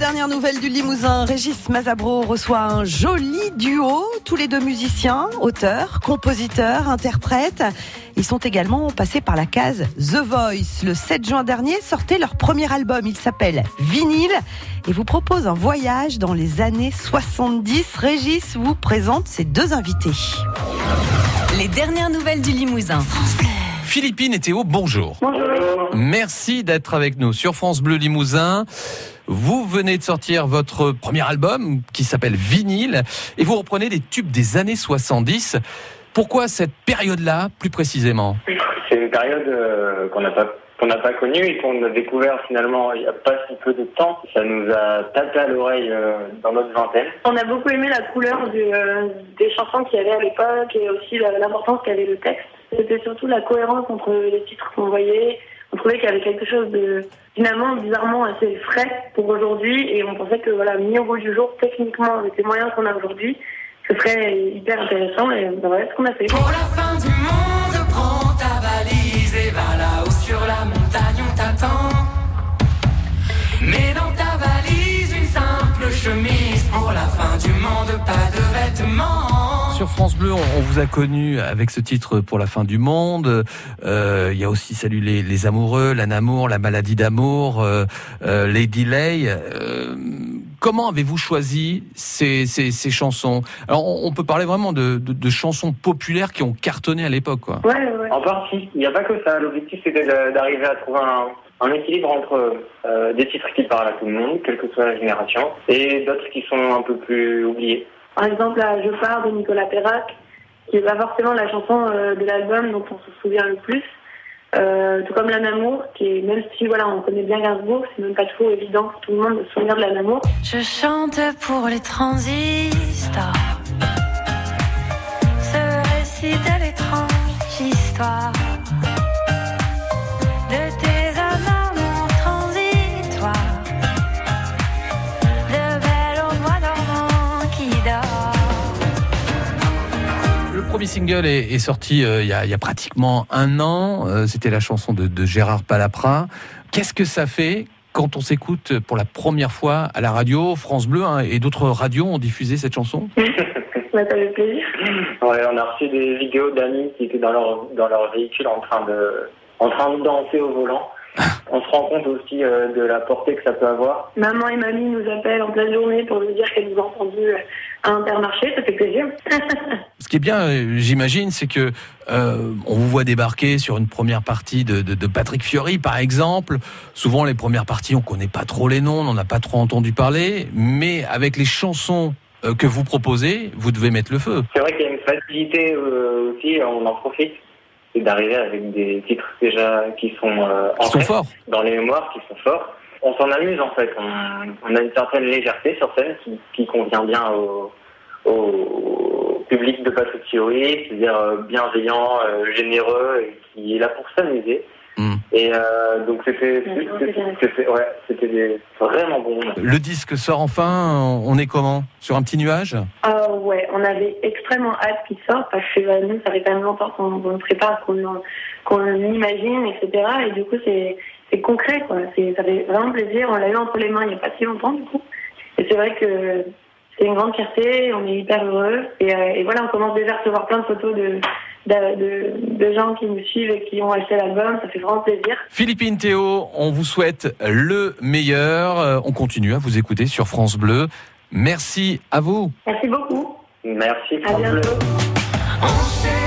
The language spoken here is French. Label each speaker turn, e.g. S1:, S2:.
S1: dernières nouvelles du Limousin, Régis Mazabro reçoit un joli duo, tous les deux musiciens, auteurs, compositeurs, interprètes. Ils sont également passés par la case The Voice. Le 7 juin dernier sortait leur premier album, il s'appelle Vinyle et vous propose un voyage dans les années 70. Régis vous présente ses deux invités.
S2: Les dernières nouvelles du Limousin.
S3: Philippine et Théo, bonjour.
S4: Bonjour.
S3: Merci d'être avec nous sur France Bleu Limousin. Vous venez de sortir votre premier album qui s'appelle Vinyle et vous reprenez des tubes des années 70. Pourquoi cette période-là, plus précisément?
S4: C'est une période euh, qu'on n'a pas qu'on n'a pas connue et qu'on a découvert finalement il n'y a pas si peu de temps. Ça nous a tapé à l'oreille euh, dans notre vingtaine.
S5: On a beaucoup aimé la couleur du, euh, des chansons qu'il y avait à l'époque et aussi l'importance qu'avait le texte. C'était surtout la cohérence entre les titres qu'on voyait. On trouvait qu'il y avait quelque chose de finalement bizarrement assez frais pour aujourd'hui et on pensait que voilà mis au bout du jour techniquement avec les moyens qu'on a aujourd'hui, ce serait hyper intéressant et ben voilà ce qu'on a fait.
S6: Pour la fin du monde, prends ta valise et va là-haut sur la montagne, on t'attend. Mets dans ta valise une simple chemise. Pour la fin du monde, pas de vêtements.
S3: Sur France Bleu, on, vous a connu avec ce titre pour la fin du monde. Euh, Il y a aussi Salut les, les amoureux, l'âne amour, la maladie d'amour, euh, euh, Lady Lay. Euh, comment avez-vous choisi ces, ces, ces chansons? Alors, on, on peut parler vraiment de, de, de chansons populaires qui ont cartonné à l'époque, quoi.
S5: Ouais ouais.
S4: En partie, il n'y a pas que ça. L'objectif c'était d'arriver à trouver un, un équilibre entre euh, des titres qui parlent à tout le monde, quelle que soit la génération, et d'autres qui sont un peu plus oubliés.
S5: Par exemple, là, Je pars de Nicolas Perrac, qui est pas forcément la chanson euh, de l'album dont on se souvient le plus. Euh, tout comme L'âne amour, qui est, même si voilà, on connaît bien Gainsbourg, c'est même pas trop évident pour tout le monde de se souvenir de L'âne amour.
S7: Je chante pour les transistors. Ce récit de l'étrange histoire
S3: premier single est, est sorti euh, il, y a, il y a pratiquement un an. Euh, C'était la chanson de, de Gérard Palapra. Qu'est-ce que ça fait quand on s'écoute pour la première fois à la radio, France Bleu hein, et d'autres radios ont diffusé cette chanson?
S5: Ouais, ça fait plaisir.
S4: Ouais, on a reçu des vidéos d'amis qui étaient dans leur dans leur véhicule en train de en train de danser au volant. On se rend compte aussi euh, de la portée que ça peut avoir.
S5: Maman et mamie nous appellent en pleine journée pour nous dire qu'elles nous ont entendus à Intermarché, ça fait plaisir.
S3: Ce qui est bien, euh, j'imagine, c'est que euh, on vous voit débarquer sur une première partie de, de- de Patrick Fiori, par exemple. Souvent, les premières parties, on connaît pas trop les noms, on n'en a pas trop entendu parler. Mais avec les chansons euh, que vous proposez, vous devez mettre le feu.
S4: C'est vrai qu'il y a une facilité euh, aussi, on en profite, c'est d'arriver avec des titres déjà qui sont euh,
S3: Ils sont
S4: ancrés
S3: forts.
S4: dans les mémoires, qui sont forts. On s'en amuse en fait, on, on a une certaine légèreté sur scène qui, qui convient bien au, au public de Patrick Fiori, c'est-à-dire euh, bienveillant, euh, généreux, et qui est là pour s'amuser.
S3: Mm.
S4: Et euh, donc c'était
S5: Ouais,
S4: des vraiment bon.
S3: Le disque sort enfin. On est comment? Sur un petit nuage?
S5: Ah ouais, on avait extrêmement hâte qu'il sorte parce que euh, nous, ça fait quand même longtemps qu'on le prépare, qu'on qu'on l'imagine, etc. Et du coup, c'est c'est concret, quoi. C'est- Ça fait vraiment plaisir. On l'a eu entre les mains il n'y a pas si longtemps, du coup. Et c'est vrai que c'est une grande fierté, on est hyper heureux. Et, euh, et voilà, on commence déjà à recevoir plein de photos de, de, de, de gens qui nous suivent et qui ont acheté l'album. Ça fait vraiment plaisir.
S3: Philippine Théo, on vous souhaite le meilleur. Euh, On continue à vous écouter sur France Bleu. Merci à vous.
S5: Merci beaucoup.
S4: Merci
S5: À
S4: France Bleu.
S5: bientôt.